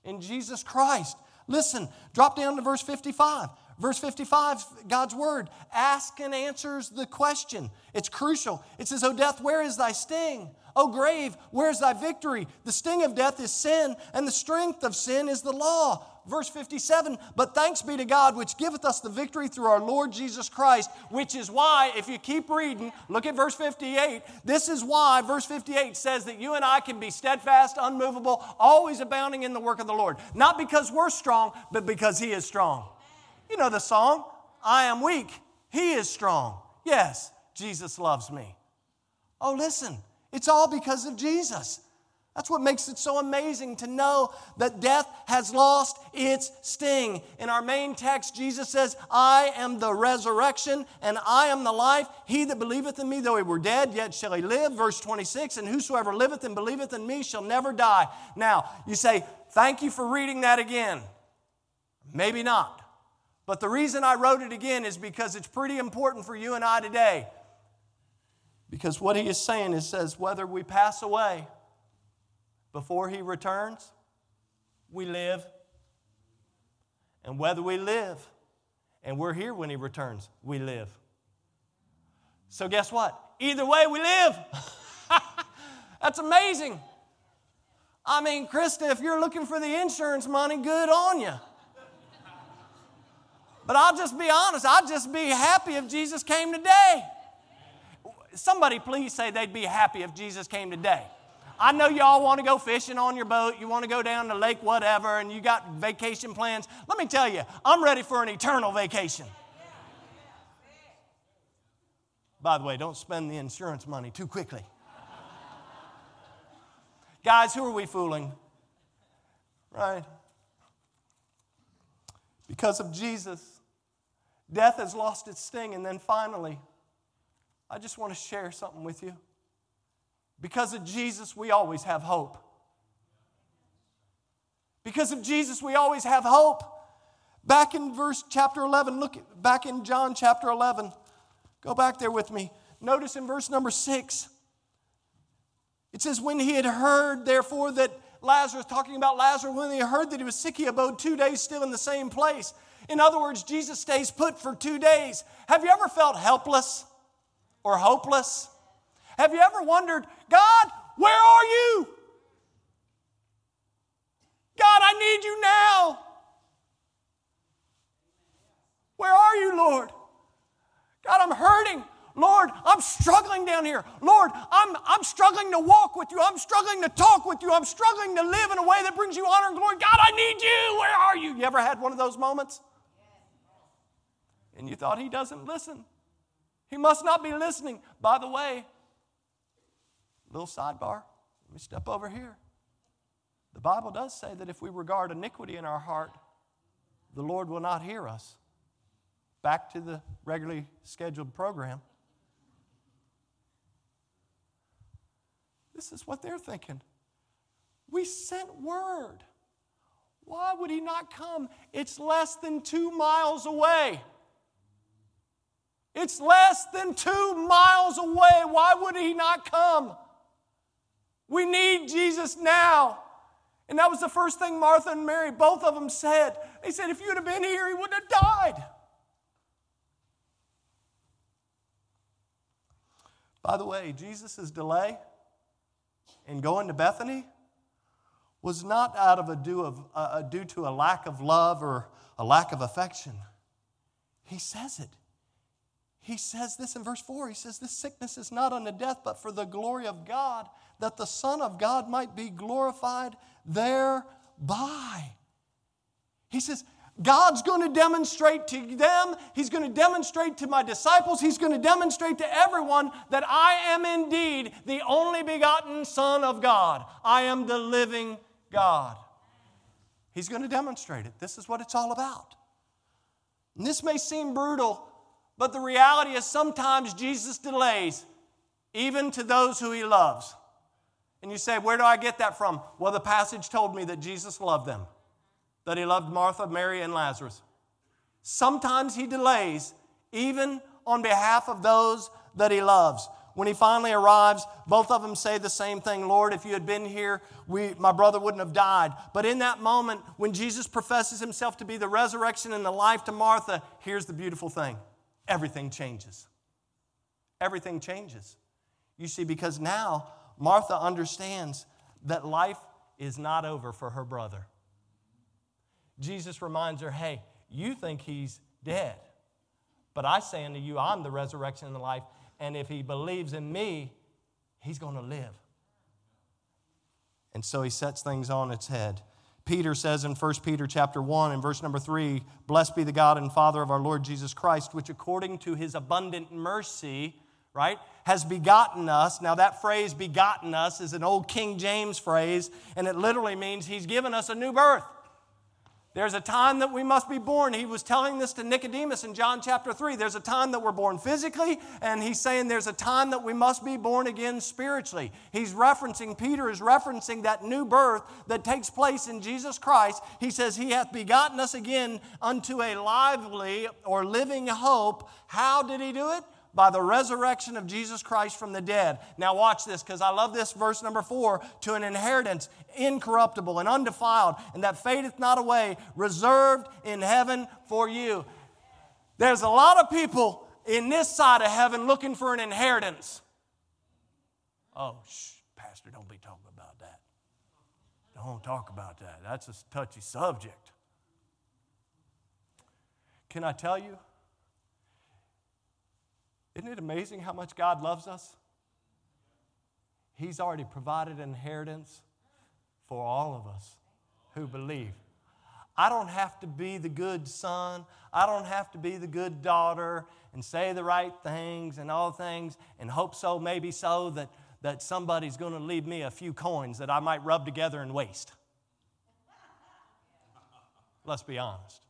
in Jesus Christ. Listen, drop down to verse 55. Verse 55, God's word asks and answers the question. It's crucial. It says, O death, where is thy sting? O grave, where is thy victory? The sting of death is sin, and the strength of sin is the law verse 57 But thanks be to God, which giveth us the victory through our Lord Jesus Christ, which is why, if you keep reading, look at verse 58. This is why verse 58 says that you and I can be steadfast, unmovable, always abounding in the work of the Lord. Not because we're strong, but because He is strong. You know the song, I am weak, He is strong. Yes, Jesus loves me. Oh, listen, it's all because of Jesus. That's what makes it so amazing to know that death has lost its sting. In our main text, Jesus says, I am the resurrection and I am the life. He that believeth in me, though he were dead, yet shall he live. Verse 26, and whosoever liveth and believeth in me shall never die. Now, you say, Thank you for reading that again. Maybe not. But the reason I wrote it again is because it's pretty important for you and I today. Because what he is saying is says, whether we pass away, before he returns, we live. And whether we live and we're here when he returns, we live. So, guess what? Either way, we live. That's amazing. I mean, Krista, if you're looking for the insurance money, good on you. But I'll just be honest, I'd just be happy if Jesus came today. Somebody please say they'd be happy if Jesus came today. I know y'all want to go fishing on your boat, you want to go down to lake whatever, and you got vacation plans. Let me tell you, I'm ready for an eternal vacation. By the way, don't spend the insurance money too quickly. Guys, who are we fooling? Right? Because of Jesus, death has lost its sting. And then finally, I just want to share something with you. Because of Jesus, we always have hope. Because of Jesus, we always have hope. Back in verse chapter 11, look back in John chapter 11. Go back there with me. Notice in verse number 6, it says, When he had heard, therefore, that Lazarus, talking about Lazarus, when he heard that he was sick, he abode two days still in the same place. In other words, Jesus stays put for two days. Have you ever felt helpless or hopeless? Have you ever wondered, God, where are you? God, I need you now. Where are you, Lord? God, I'm hurting. Lord, I'm struggling down here. Lord, I'm, I'm struggling to walk with you. I'm struggling to talk with you. I'm struggling to live in a way that brings you honor and glory. God, I need you. Where are you? You ever had one of those moments? And you thought he doesn't listen. He must not be listening. By the way, Little sidebar. Let me step over here. The Bible does say that if we regard iniquity in our heart, the Lord will not hear us. Back to the regularly scheduled program. This is what they're thinking. We sent word. Why would he not come? It's less than two miles away. It's less than two miles away. Why would he not come? We need Jesus now. And that was the first thing Martha and Mary, both of them said. They said, if you'd have been here, he wouldn't have died. By the way, Jesus' delay in going to Bethany was not out of a due, of, uh, due to a lack of love or a lack of affection. He says it. He says this in verse 4. He says, This sickness is not unto death, but for the glory of God, that the Son of God might be glorified thereby. He says, God's going to demonstrate to them, He's going to demonstrate to my disciples, He's going to demonstrate to everyone that I am indeed the only begotten Son of God. I am the living God. He's going to demonstrate it. This is what it's all about. And this may seem brutal, But the reality is sometimes Jesus delays, even to those who he loves. And you say, Where do I get that from? Well, the passage told me that Jesus loved them, that he loved Martha, Mary, and Lazarus. Sometimes he delays, even on behalf of those that he loves. When he finally arrives, both of them say the same thing Lord, if you had been here, we, my brother wouldn't have died. But in that moment, when Jesus professes himself to be the resurrection and the life to Martha, here's the beautiful thing everything changes. Everything changes. You see, because now Martha understands that life is not over for her brother. Jesus reminds her, hey, you think he's dead. But I say unto you, I'm the resurrection and the life, and if he believes in me, he's going to live. And so he sets things on its head. Peter says in 1 Peter chapter 1 and verse number 3, Blessed be the God and Father of our Lord Jesus Christ, which according to his abundant mercy, right, has begotten us. Now, that phrase, begotten us, is an old King James phrase, and it literally means he's given us a new birth. There's a time that we must be born. He was telling this to Nicodemus in John chapter 3. There's a time that we're born physically, and he's saying there's a time that we must be born again spiritually. He's referencing, Peter is referencing that new birth that takes place in Jesus Christ. He says, He hath begotten us again unto a lively or living hope. How did he do it? By the resurrection of Jesus Christ from the dead. Now, watch this because I love this verse number four to an inheritance incorruptible and undefiled, and that fadeth not away, reserved in heaven for you. There's a lot of people in this side of heaven looking for an inheritance. Oh, shh, Pastor, don't be talking about that. Don't talk about that. That's a touchy subject. Can I tell you? Isn't it amazing how much God loves us? He's already provided inheritance for all of us who believe. I don't have to be the good son. I don't have to be the good daughter and say the right things and all things and hope so, maybe so, that, that somebody's going to leave me a few coins that I might rub together and waste. Let's be honest.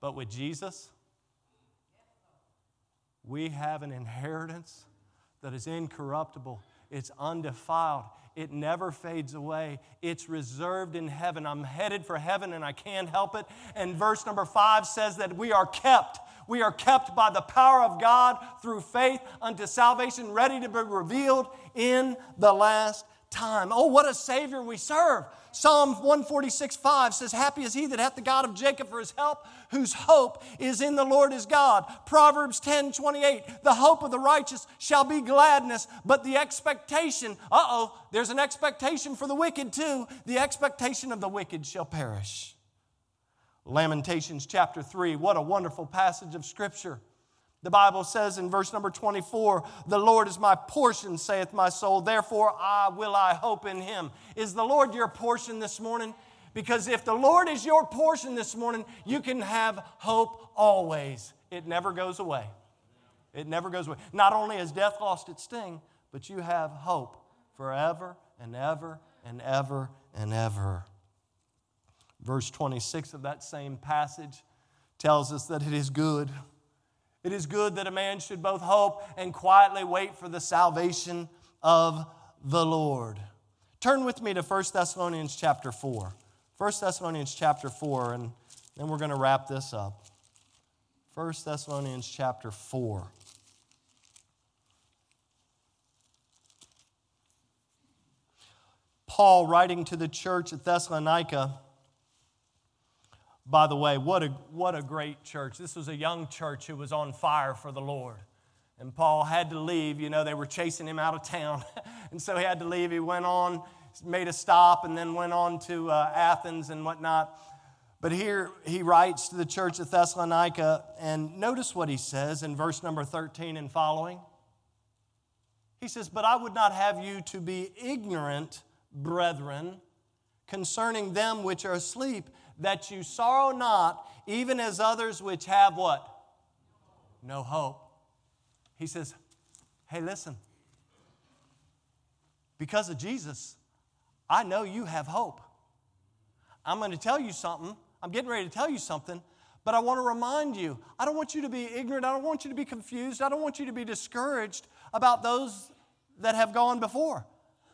But with Jesus, we have an inheritance that is incorruptible, it's undefiled, it never fades away. It's reserved in heaven. I'm headed for heaven and I can't help it. And verse number five says that we are kept. We are kept by the power of God through faith unto salvation, ready to be revealed in the last time. Oh, what a Savior we serve. Psalm 146 5 says, Happy is he that hath the God of Jacob for his help, whose hope is in the Lord his God. Proverbs 10 28, the hope of the righteous shall be gladness, but the expectation, uh oh, there's an expectation for the wicked too. The expectation of the wicked shall perish. Lamentations chapter 3, what a wonderful passage of Scripture. The Bible says in verse number 24, The Lord is my portion, saith my soul, therefore I will I hope in him. Is the Lord your portion this morning? Because if the Lord is your portion this morning, you can have hope always. It never goes away. It never goes away. Not only has death lost its sting, but you have hope forever and ever and ever and ever. Verse 26 of that same passage tells us that it is good it is good that a man should both hope and quietly wait for the salvation of the Lord. Turn with me to 1 Thessalonians chapter 4. 1 Thessalonians chapter 4, and then we're going to wrap this up. 1 Thessalonians chapter 4. Paul, writing to the church at Thessalonica, by the way, what a, what a great church. This was a young church who was on fire for the Lord. And Paul had to leave. You know, they were chasing him out of town. and so he had to leave. He went on, made a stop, and then went on to uh, Athens and whatnot. But here he writes to the church of Thessalonica, and notice what he says in verse number 13 and following. He says, But I would not have you to be ignorant, brethren, concerning them which are asleep that you sorrow not, even as others which have what? No hope. He says, Hey, listen. Because of Jesus, I know you have hope. I'm going to tell you something. I'm getting ready to tell you something, But I want to remind you, I don't want you to be ignorant. I don't want you to be confused. I don't want you to be discouraged about those that have gone before,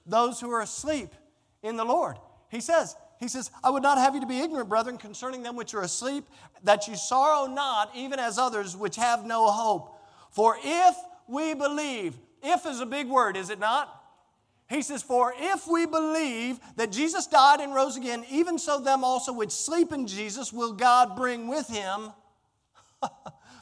those who are asleep in the Lord. He says, he says, I would not have you to be ignorant, brethren, concerning them which are asleep, that you sorrow not, even as others which have no hope. For if we believe, if is a big word, is it not? He says, For if we believe that Jesus died and rose again, even so them also which sleep in Jesus will God bring with him.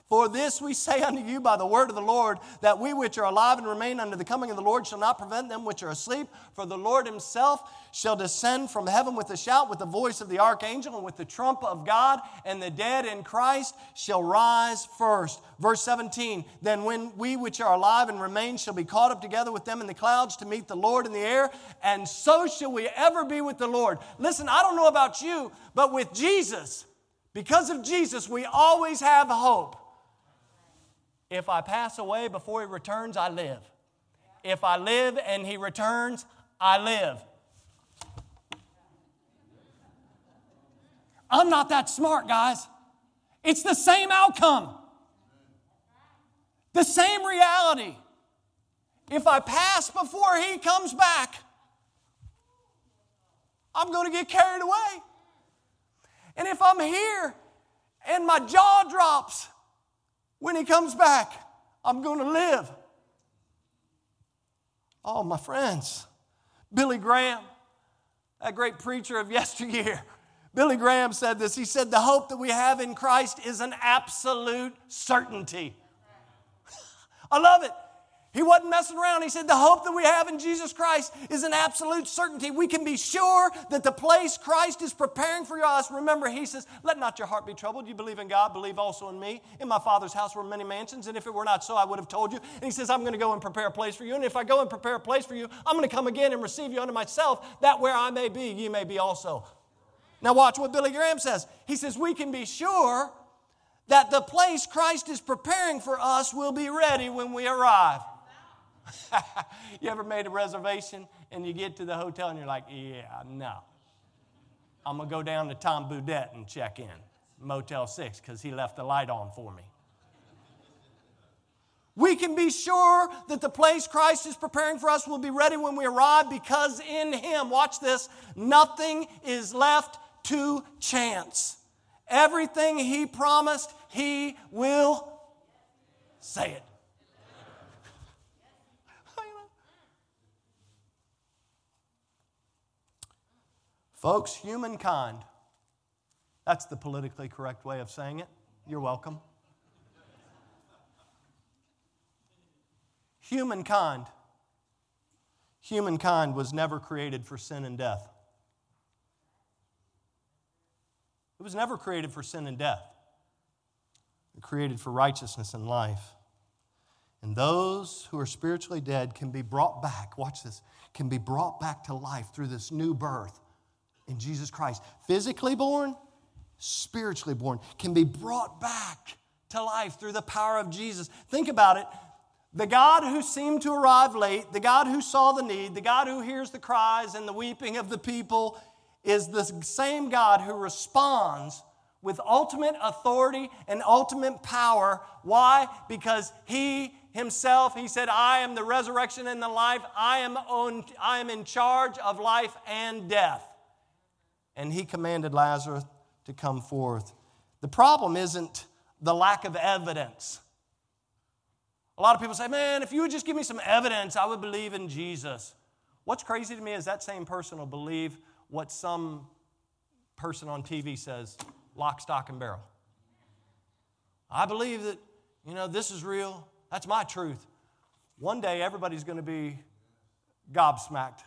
For this we say unto you by the word of the Lord, that we which are alive and remain unto the coming of the Lord shall not prevent them which are asleep. For the Lord himself shall descend from heaven with a shout, with the voice of the archangel, and with the trump of God, and the dead in Christ shall rise first. Verse 17 Then when we which are alive and remain shall be caught up together with them in the clouds to meet the Lord in the air, and so shall we ever be with the Lord. Listen, I don't know about you, but with Jesus, because of Jesus, we always have hope. If I pass away before he returns, I live. If I live and he returns, I live. I'm not that smart, guys. It's the same outcome, the same reality. If I pass before he comes back, I'm going to get carried away. And if I'm here and my jaw drops, when he comes back, I'm going to live. Oh, my friends, Billy Graham, that great preacher of yesteryear, Billy Graham said this. He said, The hope that we have in Christ is an absolute certainty. I love it. He wasn't messing around. He said, The hope that we have in Jesus Christ is an absolute certainty. We can be sure that the place Christ is preparing for us. Remember, he says, Let not your heart be troubled. You believe in God, believe also in me. In my Father's house were many mansions, and if it were not so, I would have told you. And he says, I'm going to go and prepare a place for you. And if I go and prepare a place for you, I'm going to come again and receive you unto myself, that where I may be, ye may be also. Now, watch what Billy Graham says. He says, We can be sure that the place Christ is preparing for us will be ready when we arrive. you ever made a reservation and you get to the hotel and you're like, yeah, no. I'm going to go down to Tom Bodett and check in, Motel 6, because he left the light on for me. We can be sure that the place Christ is preparing for us will be ready when we arrive because in Him, watch this, nothing is left to chance. Everything He promised, He will say it. Folks, humankind, that's the politically correct way of saying it. You're welcome. Humankind, humankind was never created for sin and death. It was never created for sin and death. It created for righteousness and life. And those who are spiritually dead can be brought back, watch this, can be brought back to life through this new birth in Jesus Christ, physically born, spiritually born, can be brought back to life through the power of Jesus. Think about it. The God who seemed to arrive late, the God who saw the need, the God who hears the cries and the weeping of the people, is the same God who responds with ultimate authority and ultimate power. Why? Because He Himself, He said, I am the resurrection and the life. I am, on, I am in charge of life and death and he commanded Lazarus to come forth. The problem isn't the lack of evidence. A lot of people say, man, if you would just give me some evidence, I would believe in Jesus. What's crazy to me is that same person will believe what some person on TV says, lock, stock, and barrel. I believe that, you know, this is real. That's my truth. One day, everybody's going to be gobsmacked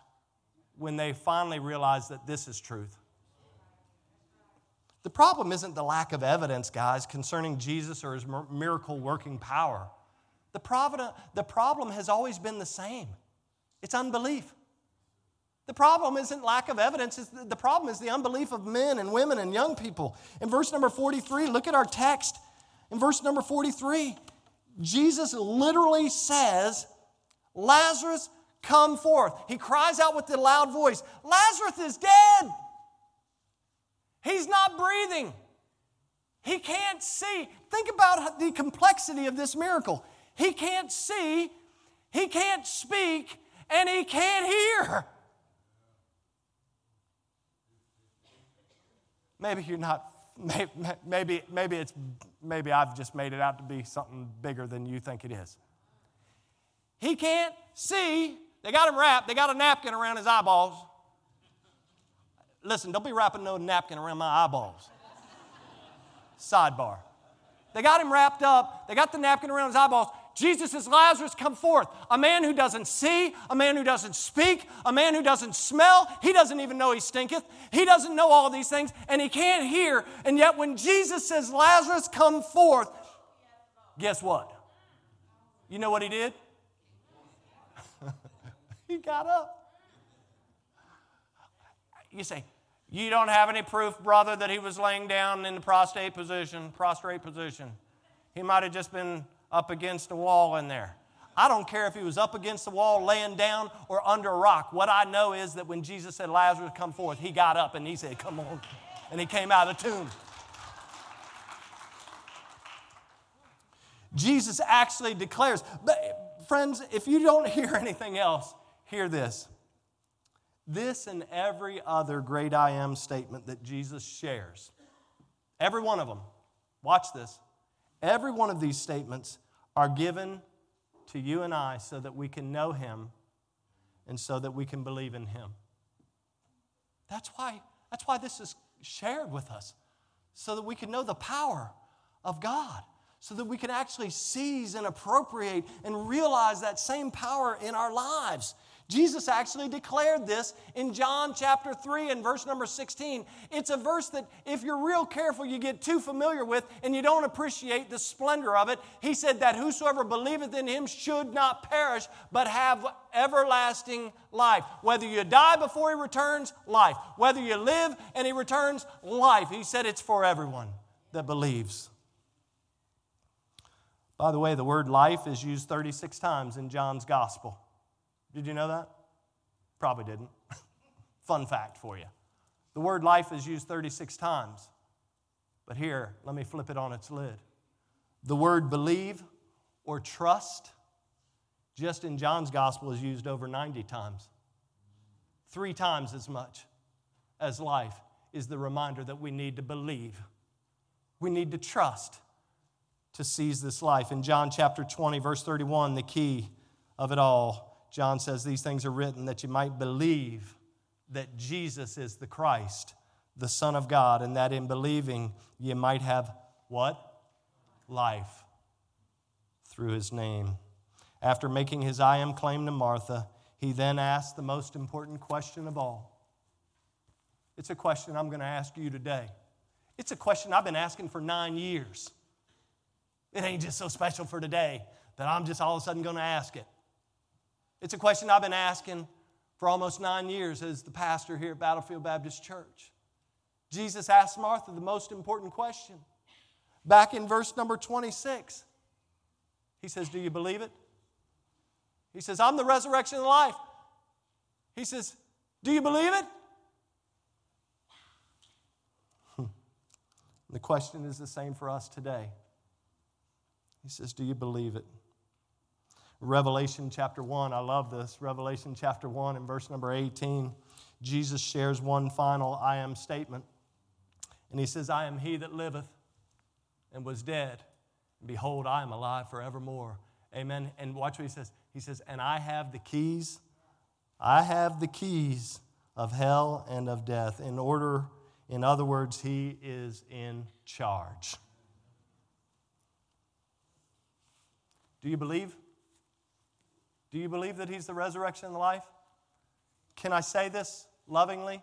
when they finally realize that this is truth. The problem isn't the lack of evidence, guys, concerning Jesus or his miracle working power. The, provident, the problem has always been the same it's unbelief. The problem isn't lack of evidence, the problem is the unbelief of men and women and young people. In verse number 43, look at our text. In verse number 43, Jesus literally says, Lazarus, come forth. He cries out with a loud voice, Lazarus is dead. He's not breathing. He can't see. Think about the complexity of this miracle. He can't see, he can't speak, and he can't hear. Maybe you're not, maybe, maybe, it's, maybe I've just made it out to be something bigger than you think it is. He can't see. They got him wrapped, they got a napkin around his eyeballs. Listen, don't be wrapping no napkin around my eyeballs. Sidebar. They got him wrapped up, they got the napkin around his eyeballs. Jesus says, Lazarus, come forth. A man who doesn't see, a man who doesn't speak, a man who doesn't smell, he doesn't even know he stinketh. He doesn't know all these things, and he can't hear. And yet, when Jesus says, Lazarus, come forth, guess what? You know what he did? he got up. You say, you don't have any proof, brother, that he was laying down in the prostrate position, prostrate position. He might have just been up against a wall in there. I don't care if he was up against the wall, laying down, or under a rock. What I know is that when Jesus said, Lazarus, come forth, he got up and he said, Come on. And he came out of the tomb. Jesus actually declares, but friends, if you don't hear anything else, hear this. This and every other great I am statement that Jesus shares, every one of them, watch this, every one of these statements are given to you and I so that we can know Him and so that we can believe in Him. That's why, that's why this is shared with us, so that we can know the power of God, so that we can actually seize and appropriate and realize that same power in our lives. Jesus actually declared this in John chapter 3 and verse number 16. It's a verse that, if you're real careful, you get too familiar with and you don't appreciate the splendor of it. He said that whosoever believeth in him should not perish, but have everlasting life. Whether you die before he returns, life. Whether you live and he returns, life. He said it's for everyone that believes. By the way, the word life is used 36 times in John's gospel. Did you know that? Probably didn't. Fun fact for you. The word life is used 36 times. But here, let me flip it on its lid. The word believe or trust, just in John's gospel, is used over 90 times. Three times as much as life is the reminder that we need to believe. We need to trust to seize this life. In John chapter 20, verse 31, the key of it all John says these things are written that you might believe that Jesus is the Christ, the Son of God, and that in believing you might have what? Life through his name. After making his I am claim to Martha, he then asked the most important question of all. It's a question I'm going to ask you today. It's a question I've been asking for nine years. It ain't just so special for today that I'm just all of a sudden going to ask it. It's a question I've been asking for almost nine years as the pastor here at Battlefield Baptist Church. Jesus asked Martha the most important question. Back in verse number 26, he says, Do you believe it? He says, I'm the resurrection and life. He says, Do you believe it? the question is the same for us today. He says, Do you believe it? Revelation chapter 1, I love this. Revelation chapter 1 and verse number 18, Jesus shares one final I am statement. And he says, I am he that liveth and was dead. Behold, I am alive forevermore. Amen. And watch what he says. He says, And I have the keys, I have the keys of hell and of death. In order, in other words, he is in charge. Do you believe? Do you believe that He's the resurrection and the life? Can I say this lovingly?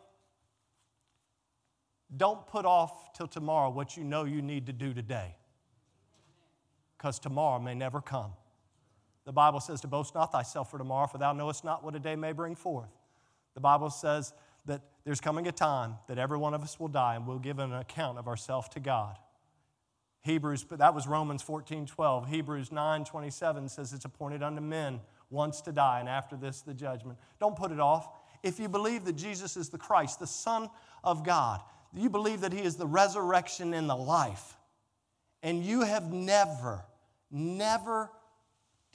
Don't put off till tomorrow what you know you need to do today, because tomorrow may never come. The Bible says to boast not thyself for tomorrow, for thou knowest not what a day may bring forth. The Bible says that there's coming a time that every one of us will die and we'll give an account of ourselves to God. Hebrews, but that was Romans 14, 12. Hebrews 9, 27 says it's appointed unto men once to die, and after this, the judgment. Don't put it off. If you believe that Jesus is the Christ, the Son of God, you believe that He is the resurrection and the life, and you have never, never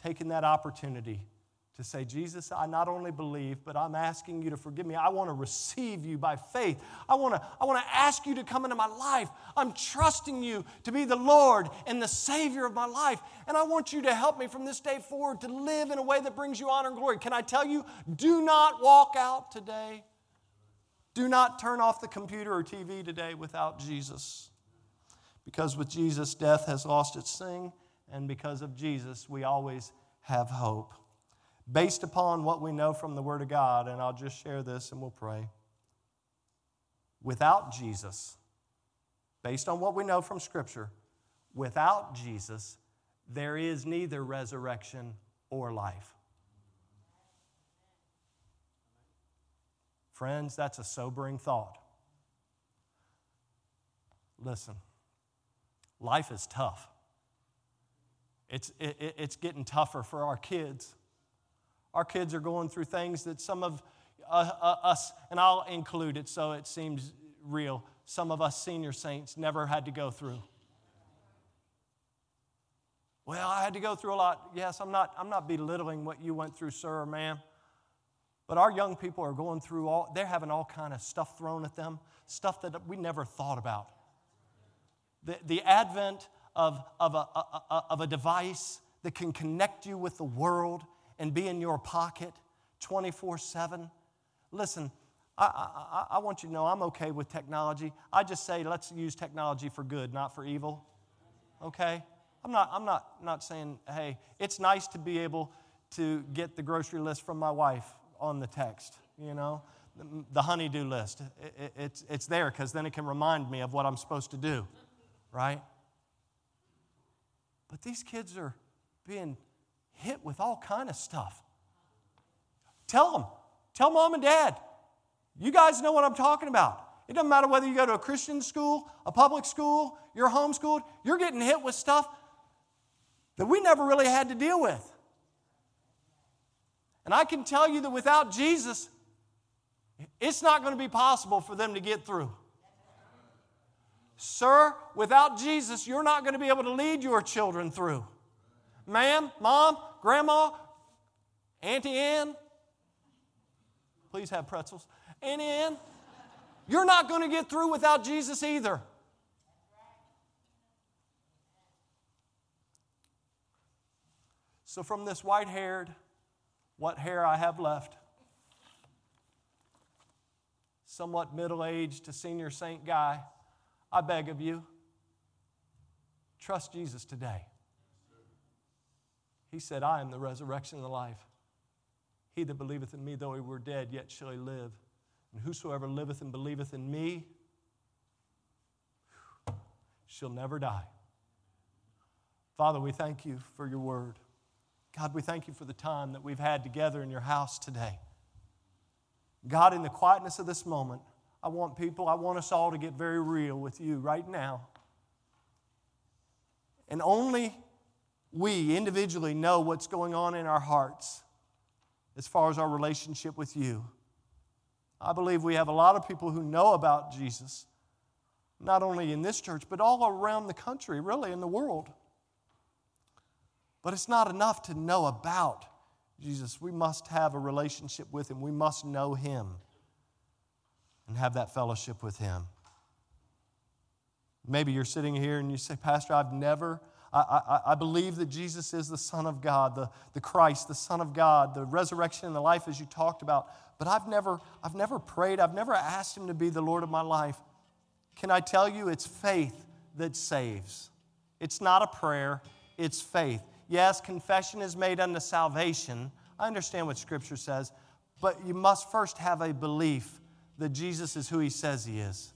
taken that opportunity to say, Jesus, I not only believe, but I'm asking you to forgive me. I want to receive you by faith. I want to, I want to ask you to come into my life. I'm trusting you to be the Lord and the Savior of my life. And I want you to help me from this day forward to live in a way that brings you honor and glory. Can I tell you, do not walk out today. Do not turn off the computer or TV today without Jesus. Because with Jesus, death has lost its sting, and because of Jesus, we always have hope based upon what we know from the Word of God, and I'll just share this and we'll pray. Without Jesus, based on what we know from Scripture, without Jesus, there is neither resurrection or life. Friends, that's a sobering thought. Listen, life is tough. It's, it, it's getting tougher for our kids. Our kids are going through things that some of uh, uh, us, and I'll include it so it seems real, some of us senior saints never had to go through. Well, I had to go through a lot. Yes, I'm not, I'm not belittling what you went through, sir or ma'am. But our young people are going through all, they're having all kind of stuff thrown at them, stuff that we never thought about. The, the advent of, of, a, a, of a device that can connect you with the world and be in your pocket 24 7. Listen, I, I, I, want you to know I'm okay with technology. I just say let's use technology for good, not for evil. Okay? I'm not, I'm not, not saying, hey, it's nice to be able to get the grocery list from my wife on the text, you know, the honeydew list. It, it, it's, it's there because then it can remind me of what I'm supposed to do, right? But these kids are being hit with all kind of stuff. Tell them. Tell mom and dad. You guys know what I'm talking about. It doesn't matter whether you go to a Christian school, a public school, you're homeschooled, you're getting hit with stuff that we never really had to deal with. And I can tell you that without Jesus, it's not going to be possible for them to get through. Sir, without Jesus, you're not going to be able to lead your children through. Ma'am, mom, grandma, Auntie Anne, please have pretzels. Auntie Ann, you're not going to get through without Jesus either. So, from this white haired, what hair I have left, somewhat middle aged to senior saint guy, I beg of you, trust Jesus today. He said, I am the resurrection and the life. He that believeth in me, though he were dead, yet shall he live. And whosoever liveth and believeth in me shall never die. Father, we thank you for your word. God, we thank you for the time that we've had together in your house today. God, in the quietness of this moment, I want people, I want us all to get very real with you right now. And only we individually know what's going on in our hearts as far as our relationship with you. I believe we have a lot of people who know about Jesus, not only in this church, but all around the country, really, in the world. But it's not enough to know about Jesus. We must have a relationship with Him, we must know Him and have that fellowship with Him. Maybe you're sitting here and you say, Pastor, I've never I, I, believe that Jesus is the Son of God, the, the Christ, the Son of God, the resurrection and the life as you talked about. But I've never, I've never prayed, I've never asked Him to be the Lord of my life. Can I tell you, it's faith that saves. It's not a prayer, it's faith. Yes, confession is made unto salvation. I understand what Scripture says, but you must first have a belief that Jesus is who He says He is.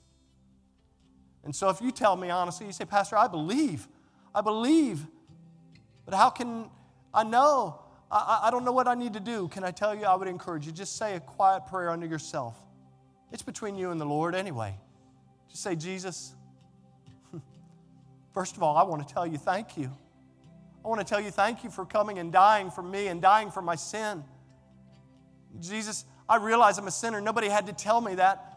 And so if you tell me honestly, you say, Pastor, I believe. I believe. But how can I know? I, I don't know what I need to do. Can I tell you? I would encourage you just say a quiet prayer unto yourself. It's between you and the Lord anyway. Just say, Jesus, first of all, I want to tell you thank you. I want to tell you thank you for coming and dying for me and dying for my sin. Jesus, I realize I'm a sinner. Nobody had to tell me that.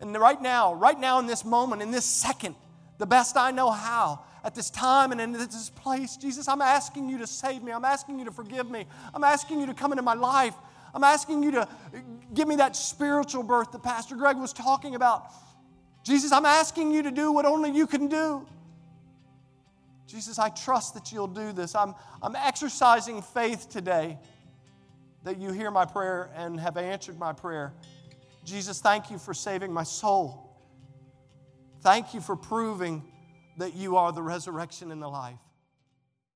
And right now, right now in this moment, in this second, the best I know how at this time and in this place. Jesus, I'm asking you to save me. I'm asking you to forgive me. I'm asking you to come into my life. I'm asking you to give me that spiritual birth that Pastor Greg was talking about. Jesus, I'm asking you to do what only you can do. Jesus, I trust that you'll do this. I'm, I'm exercising faith today that you hear my prayer and have answered my prayer. Jesus, thank you for saving my soul. Thank you for proving that you are the resurrection and the life.